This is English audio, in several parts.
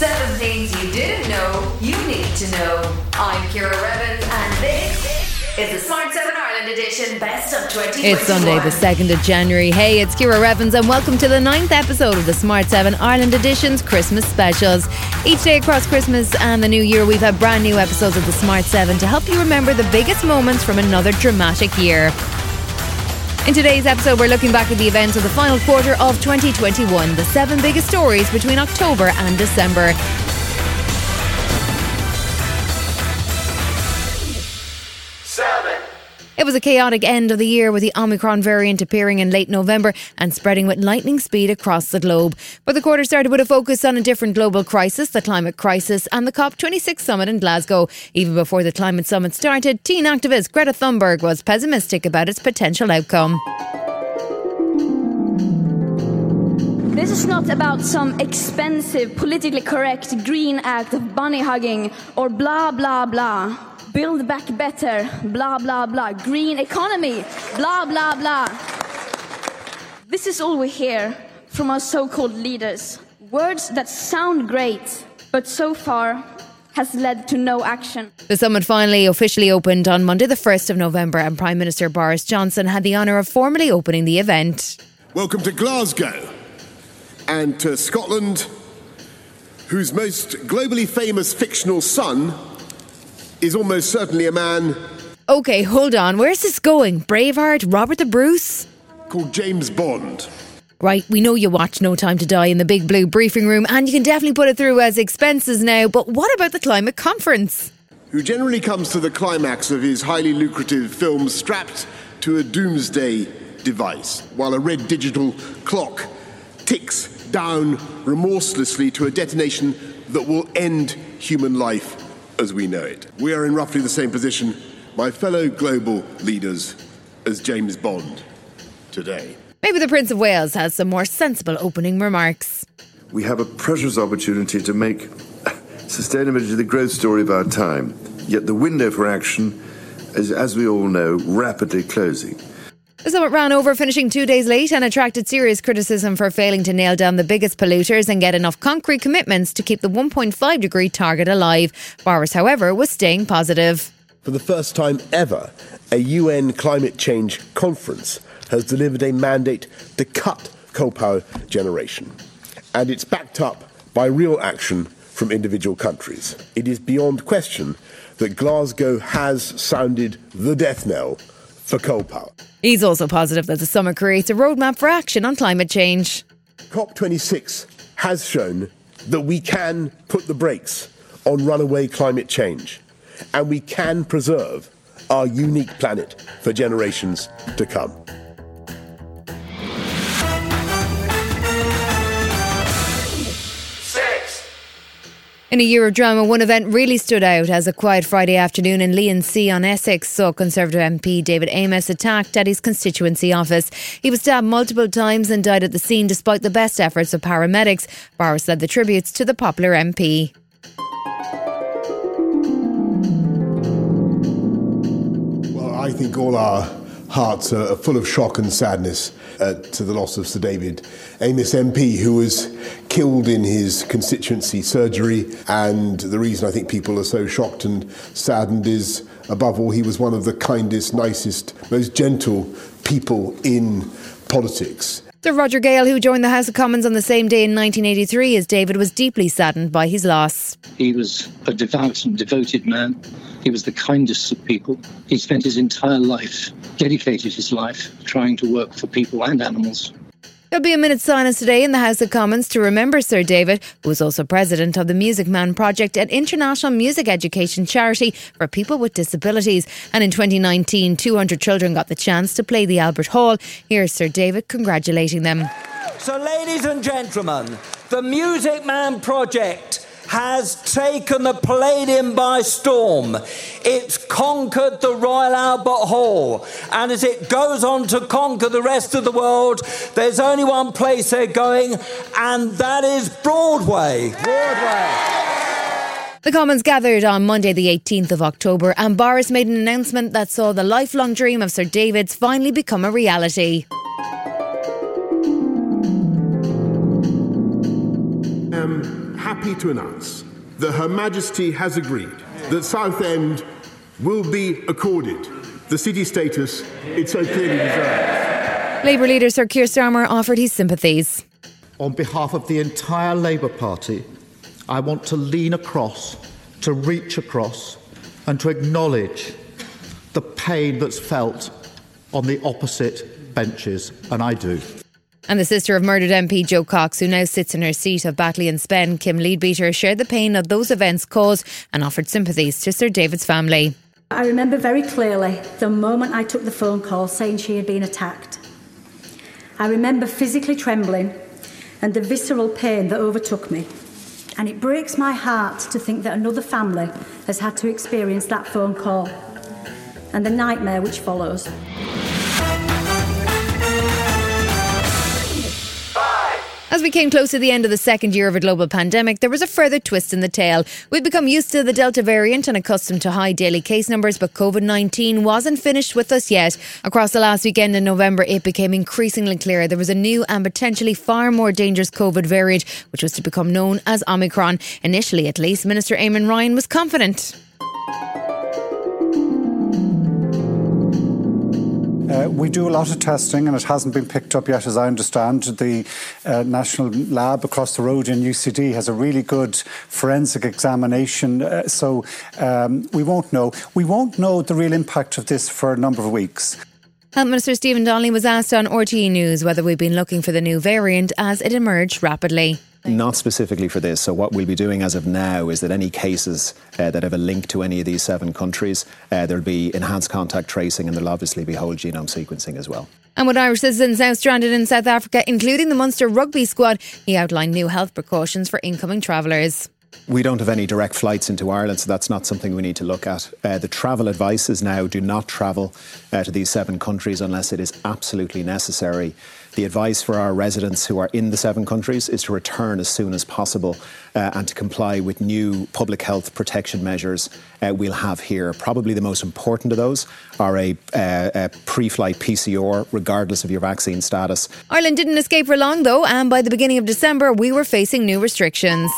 Seven things you didn't know you need to know. I'm Ciara Revins, and this is the Smart 7 Ireland edition Best of 2021. It's Sunday, the 2nd of January. Hey, it's Ciara Revins, and welcome to the ninth episode of the Smart 7 Ireland Edition's Christmas specials. Each day across Christmas and the New Year, we've had brand new episodes of the Smart 7 to help you remember the biggest moments from another dramatic year. In today's episode, we're looking back at the events of the final quarter of 2021, the seven biggest stories between October and December. It was a chaotic end of the year with the Omicron variant appearing in late November and spreading with lightning speed across the globe. But the quarter started with a focus on a different global crisis, the climate crisis, and the COP26 summit in Glasgow. Even before the climate summit started, teen activist Greta Thunberg was pessimistic about its potential outcome. This is not about some expensive, politically correct green act of bunny hugging or blah blah blah. Build back better, blah blah blah. Green economy, blah blah blah. This is all we hear from our so called leaders. Words that sound great, but so far has led to no action. The summit finally officially opened on Monday, the 1st of November, and Prime Minister Boris Johnson had the honour of formally opening the event. Welcome to Glasgow and to Scotland, whose most globally famous fictional son is almost certainly a man Okay, hold on, where's this going? Braveheart, Robert the Bruce? called James Bond. Right, we know you watch No Time to Die in the Big Blue briefing room, and you can definitely put it through as expenses now. But what about the climate conference? Who generally comes to the climax of his highly lucrative films strapped to a doomsday device, while a red digital clock ticks down remorselessly to a detonation that will end human life as we know it. We are in roughly the same position, my fellow global leaders, as James Bond today. Maybe the Prince of Wales has some more sensible opening remarks. we have a precious opportunity to make sustainability the growth story of our time. Yet the window for action is, as we all know, rapidly closing. The it ran over, finishing two days late, and attracted serious criticism for failing to nail down the biggest polluters and get enough concrete commitments to keep the 1.5 degree target alive. Boris, however, was staying positive. For the first time ever, a UN climate change conference has delivered a mandate to cut coal power generation. And it's backed up by real action from individual countries. It is beyond question that Glasgow has sounded the death knell for coal power. He's also positive that the summit creates a roadmap for action on climate change. COP26 has shown that we can put the brakes on runaway climate change and we can preserve our unique planet for generations to come. In a year of drama, one event really stood out as a quiet Friday afternoon in Leigh on Essex saw Conservative MP David Amess attacked at his constituency office. He was stabbed multiple times and died at the scene despite the best efforts of paramedics. Boris led the tributes to the popular MP. Well, I think all our hearts are full of shock and sadness uh, to the loss of Sir David Amess MP, who was killed in his constituency surgery. And the reason I think people are so shocked and saddened is, above all, he was one of the kindest, nicest, most gentle people in politics. Sir Roger Gale, who joined the House of Commons on the same day in 1983 as David, was deeply saddened by his loss. He was a devout and devoted man. He was the kindest of people. He spent his entire life, dedicated his life, trying to work for people and animals. There'll be a minute's silence today in the House of Commons to remember Sir David, who was also president of the Music Man Project, an international music education charity for people with disabilities. And in 2019, 200 children got the chance to play the Albert Hall. Here's Sir David congratulating them. So, ladies and gentlemen, the Music Man Project has taken the Palladium by storm. It's conquered the Royal Albert Hall. And as it goes on to conquer the rest of the world, there's only one place they're going, and that is Broadway. Broadway. The Commons gathered on Monday, the 18th of October, and Boris made an announcement that saw the lifelong dream of Sir David's finally become a reality. am happy happy to announce that Her Majesty has agreed that Southend will be accorded the city status it so clearly deserves. Labour leader Sir Keir Starmer offered his sympathies. On behalf of the entire Labour Party, I want to lean across, to reach across, and to acknowledge the pain that's felt on the opposite benches, and I do. And the sister of murdered MP Jo Cox, who now sits in her seat of Batley and Spen, Kim Leadbeater, shared the pain that those events caused and offered sympathies to Sir David's family. I remember very clearly the moment I took the phone call saying she had been attacked. I remember physically trembling and the visceral pain that overtook me. And it breaks my heart to think that another family has had to experience that phone call and the nightmare which follows. As we came close to the end of the second year of a global pandemic, there was a further twist in the tale. We've become used to the Delta variant and accustomed to high daily case numbers, but COVID 19 wasn't finished with us yet. Across the last weekend in November, it became increasingly clear there was a new and potentially far more dangerous COVID variant, which was to become known as Omicron. Initially, at least, Minister Eamon Ryan was confident. Uh, we do a lot of testing and it hasn't been picked up yet, as I understand. The uh, National Lab across the road in UCD has a really good forensic examination, uh, so um, we won't know. We won't know the real impact of this for a number of weeks. Health Minister Stephen Donnelly was asked on RTE News whether we've been looking for the new variant as it emerged rapidly. Not specifically for this. So, what we'll be doing as of now is that any cases uh, that have a link to any of these seven countries, uh, there'll be enhanced contact tracing and there'll obviously be whole genome sequencing as well. And with Irish citizens now stranded in South Africa, including the Munster rugby squad, he outlined new health precautions for incoming travellers. We don't have any direct flights into Ireland, so that's not something we need to look at. Uh, the travel advice is now do not travel uh, to these seven countries unless it is absolutely necessary. The advice for our residents who are in the seven countries is to return as soon as possible uh, and to comply with new public health protection measures uh, we'll have here. Probably the most important of those are a, uh, a pre flight PCR, regardless of your vaccine status. Ireland didn't escape for long, though, and by the beginning of December, we were facing new restrictions.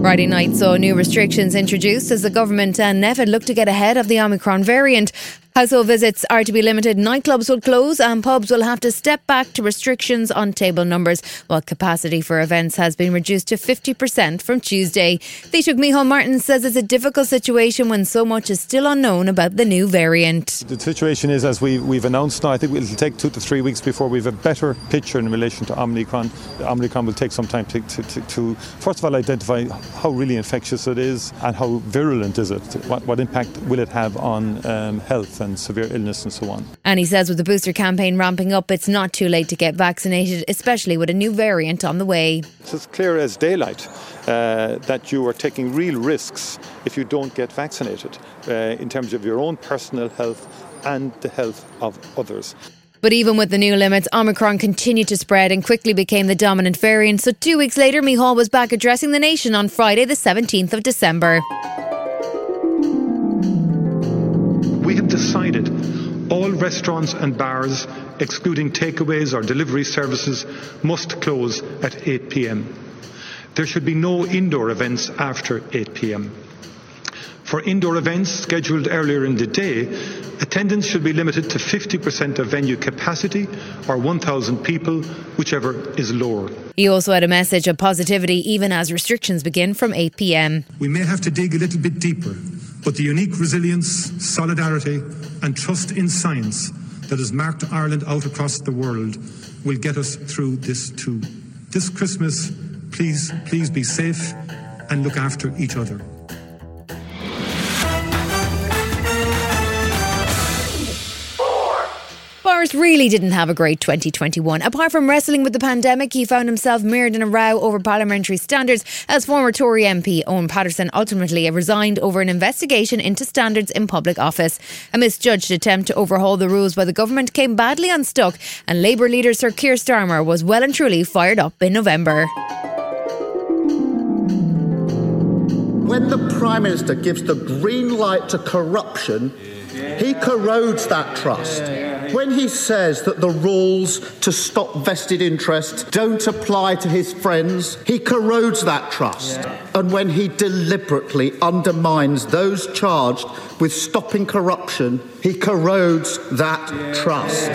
Friday night saw new restrictions introduced as the government uh, and NPHET look to get ahead of the Omicron variant. Household visits are to be limited, nightclubs will close, and pubs will have to step back to restrictions on table numbers, while capacity for events has been reduced to 50% from Tuesday. The Taoiseach Micheál Martin says it's a difficult situation when so much is still unknown about the new variant. The situation is, as we, we've announced now, I think it'll take two to three weeks before we have a better picture in relation to Omicron. Omicron will take some time to, to, to, to first of all, identify how really infectious it is and how virulent is it. What, what impact will it have on um, health? And severe illness and so on. And he says with the booster campaign ramping up, it's not too late to get vaccinated, especially with a new variant on the way. It's as clear as daylight uh, that you are taking real risks if you don't get vaccinated uh, in terms of your own personal health and the health of others. But even with the new limits, Omicron continued to spread and quickly became the dominant variant. So two weeks later, Micheál was back addressing the nation on Friday, the 17th of December. We have decided all restaurants and bars, excluding takeaways or delivery services, must close at 8 pm. There should be no indoor events after 8 pm. For indoor events scheduled earlier in the day, attendance should be limited to 50% of venue capacity or 1,000 people, whichever is lower. He also had a message of positivity even as restrictions begin from 8 pm. We may have to dig a little bit deeper but the unique resilience, solidarity, and trust in science that has marked Ireland out across the world will get us through this too. This Christmas, please, please be safe and look after each other. Boris really didn't have a great 2021. Apart from wrestling with the pandemic, he found himself mired in a row over parliamentary standards as former Tory MP Owen Paterson ultimately resigned over an investigation into standards in public office. A misjudged attempt to overhaul the rules by the government came badly unstuck, and Labour leader Sir Keir Starmer was well and truly fired up in November. When the Prime Minister gives the green light to corruption, he corrodes that trust. When he says that the rules to stop vested interest don't apply to his friends, he corrodes that trust. And when he deliberately undermines those charged with stopping corruption, he corrodes that trust.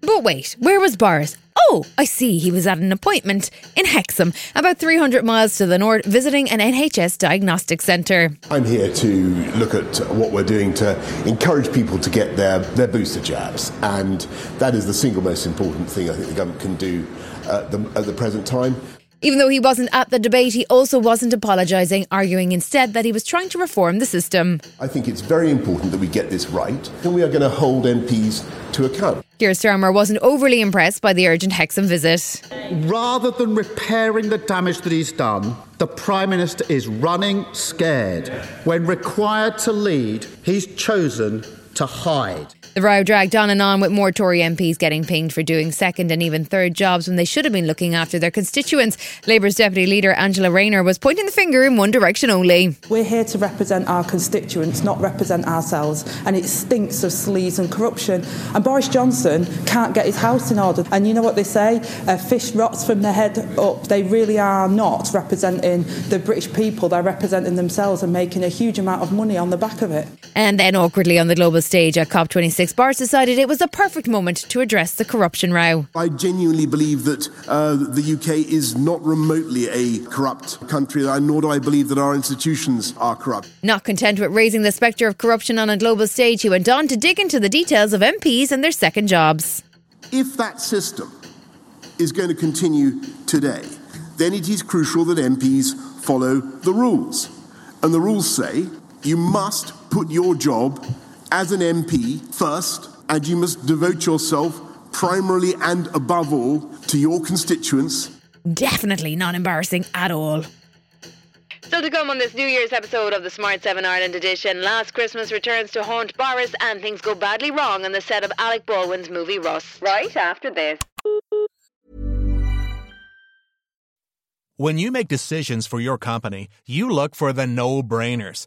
But wait, where was Boris? Oh, I see he was at an appointment in Hexham, about 300 miles to the north, visiting an NHS diagnostic centre. I'm here to look at what we're doing to encourage people to get their, their booster jabs, and that is the single most important thing I think the government can do at the, at the present time. Even though he wasn't at the debate, he also wasn't apologising, arguing instead that he was trying to reform the system. I think it's very important that we get this right, and we are going to hold MPs to account. Keir Starmer wasn't overly impressed by the urgent Hexham visit. Rather than repairing the damage that he's done, the Prime Minister is running scared. When required to lead, he's chosen to hide. The row dragged on and on with more Tory MPs getting pinged for doing second and even third jobs when they should have been looking after their constituents. Labour's Deputy Leader Angela Rayner was pointing the finger in one direction only. We're here to represent our constituents, not represent ourselves, and it stinks of sleaze and corruption. And Boris Johnson can't get his house in order. And you know what they say? A fish rots from the head up. They really are not representing the British people, they're representing themselves and making a huge amount of money on the back of it. And then awkwardly on the global stage at COP26, Boris decided it was a perfect moment to address the corruption row. I genuinely believe that uh, the UK is not remotely a corrupt country, and nor do I believe that our institutions are corrupt. Not content with raising the spectre of corruption on a global stage, he went on to dig into the details of MPs and their second jobs. If that system is going to continue today, then it is crucial that MPs follow the rules. And the rules say you must put your job as an MP first, and you must devote yourself primarily and above all to your constituents. Definitely not embarrassing at all. Still to come on this New Year's episode of the Smart 7 Ireland edition, Last Christmas returns to haunt Boris and things go badly wrong on the set of Alec Baldwin's movie Rust. Right after this. When you make decisions for your company, you look for the no brainers.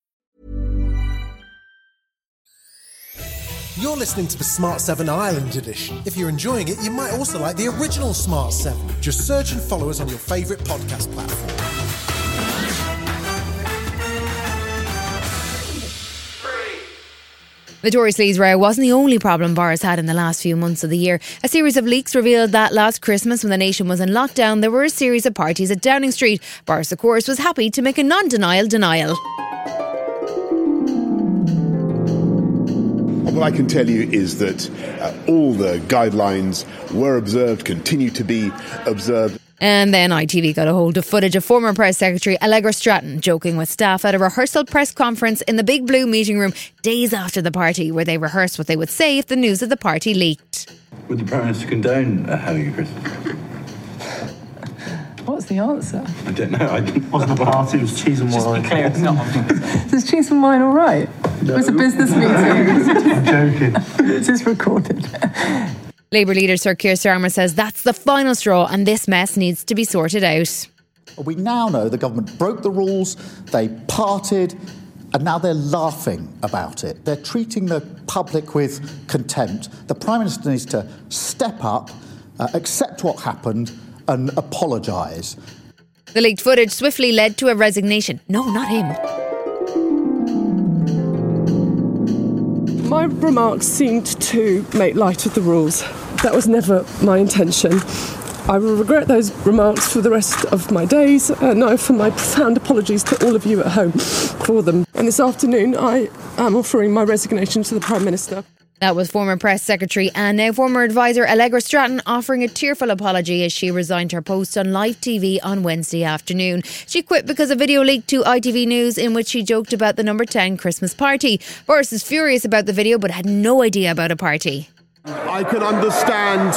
You're listening to the Smart 7 Ireland edition. If you're enjoying it, you might also like the original Smart 7. Just search and follow us on your favourite podcast platform. The Tory sleaze row wasn't the only problem Boris had in the last few months of the year. A series of leaks revealed that last Christmas, when the nation was in lockdown, there were a series of parties at Downing Street. Boris, of course, was happy to make a non denial denial. What I can tell you is that uh, all the guidelines were observed, continue to be observed. And then ITV got a hold of footage of former Press Secretary Allegra Stratton joking with staff at a rehearsal press conference in the Big Blue meeting room days after the party, where they rehearsed what they would say if the news of the party leaked. Would the Prime Minister condone a having a Christmas? What's the answer? I don't know. I wasn't a party, it was cheese and Just wine. be clear, it's not. Is cheese and wine all right? It was a business meeting. I'm joking. this is recorded. Labour leader Sir Keir Starmer says that's the final straw and this mess needs to be sorted out. We now know the government broke the rules, they parted, and now they're laughing about it. They're treating the public with contempt. The Prime Minister needs to step up, uh, accept what happened, and apologise. The leaked footage swiftly led to a resignation. No, not him. My remarks seemed to make light of the rules. That was never my intention. I will regret those remarks for the rest of my days, and I offer my profound apologies to all of you at home for them. And this afternoon, I am offering my resignation to the Prime Minister. That was former press secretary and now former advisor Allegra Stratton offering a tearful apology as she resigned her post on live TV on Wednesday afternoon. She quit because a video leaked to ITV News in which she joked about the number 10 Christmas party. Boris is furious about the video but had no idea about a party. I can understand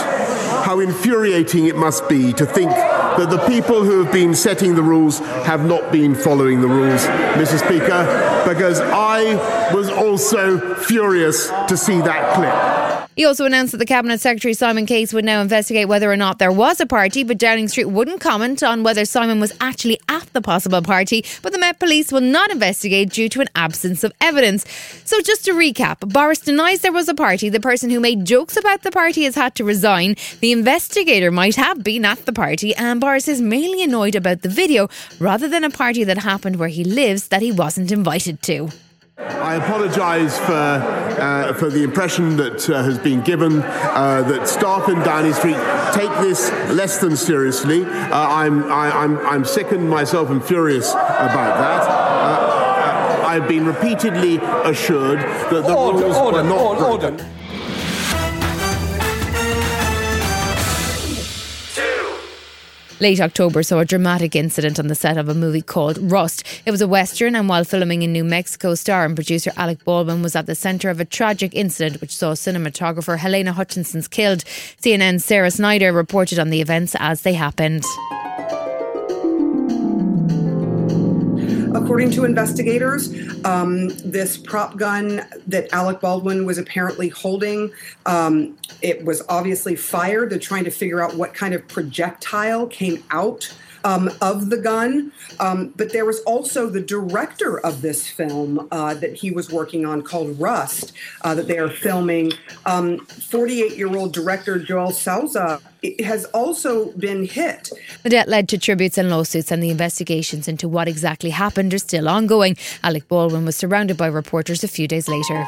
how infuriating it must be to think that the people who have been setting the rules have not been following the rules, Mr. Speaker, because I was also furious to see that clip. He also announced that the Cabinet Secretary Simon Case would now investigate whether or not there was a party, but Downing Street wouldn't comment on whether Simon was actually at the possible party. But the Met Police will not investigate due to an absence of evidence. So, just to recap, Boris denies there was a party. The person who made jokes about the party has had to resign. The investigator might have been at the party, and Boris is mainly annoyed about the video rather than a party that happened where he lives that he wasn't invited to. I apologise for uh, for the impression that uh, has been given uh, that staff in Downing Street take this less than seriously. Uh, I'm I, I'm I'm sickened myself and furious about that. Uh, I've been repeatedly assured that the Order, rules order, were not order, broken. order. Late October saw a dramatic incident on the set of a movie called Rust. It was a Western, and while filming in New Mexico, star and producer Alec Baldwin was at the centre of a tragic incident which saw cinematographer Halyna Hutchins killed. CNN's Sara Sidner reported on the events as they happened. According to investigators, um, this prop gun that Alec Baldwin was apparently holding, um, it was obviously fired. They're trying to figure out what kind of projectile came out um, of the gun. Um, but there was also the director of this film uh, that he was working on called Rust uh, that they are filming. 48 year old director Joel Souza has also been hit. The death led to tributes and lawsuits, and the investigations into what exactly happened are still ongoing. Alec Baldwin was surrounded by reporters a few days later.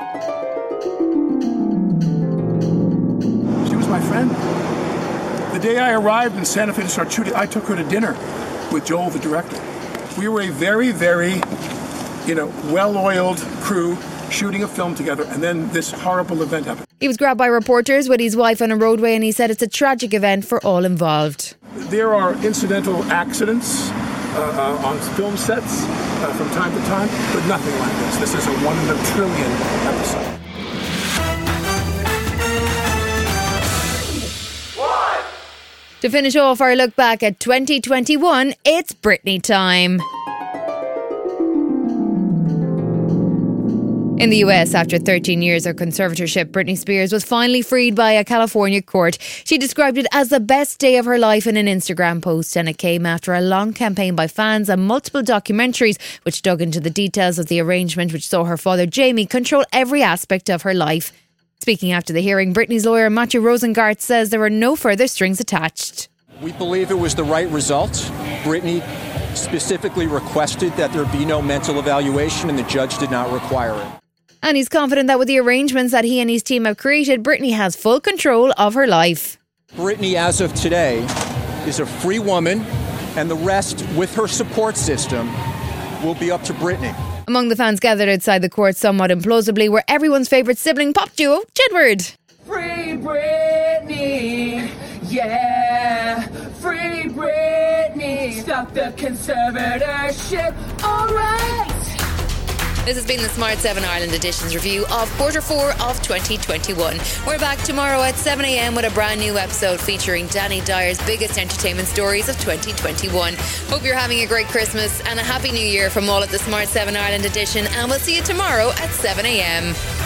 She was my friend. The day I arrived in Santa Fe to start shooting, I took her to dinner with Joel, the director. We were a very, very, you know, well-oiled crew shooting a film together, and then this horrible event happened. He was grabbed by reporters with his wife on a roadway, and he said it's a tragic event for all involved. There are incidental accidents uh, uh, on film sets uh, from time to time, but nothing like this. This is a one in a trillion episode. To finish off our look back at 2021, it's Britney time. In the US, after 13 years of conservatorship, Britney Spears was finally freed by a California court. She described it as the best day of her life in an Instagram post, and it came after a long campaign by fans and multiple documentaries which dug into the details of the arrangement, which saw her father Jamie control every aspect of her life. Speaking after the hearing, Britney's lawyer Matthew Rosengart says there were no further strings attached. We believe it was the right result. Britney specifically requested that there be no mental evaluation, and the judge did not require it. And he's confident that with the arrangements that he and his team have created, Britney has full control of her life. Britney, as of today, is a free woman, and the rest, with her support system, will be up to Britney. Among the fans gathered outside the court, somewhat implausibly, were everyone's favourite sibling pop duo, Jedward. Free Britney, yeah. Free Britney. Stop the conservatorship. All right. This has been the Smart 7 Ireland Edition's review of quarter four of 2021. We're back tomorrow at 7am with a brand new episode featuring Danny Dyer's biggest entertainment stories of 2021. Hope you're having a great Christmas and a happy new year from all at the Smart 7 Ireland Edition, and we'll see you tomorrow at 7am. Written,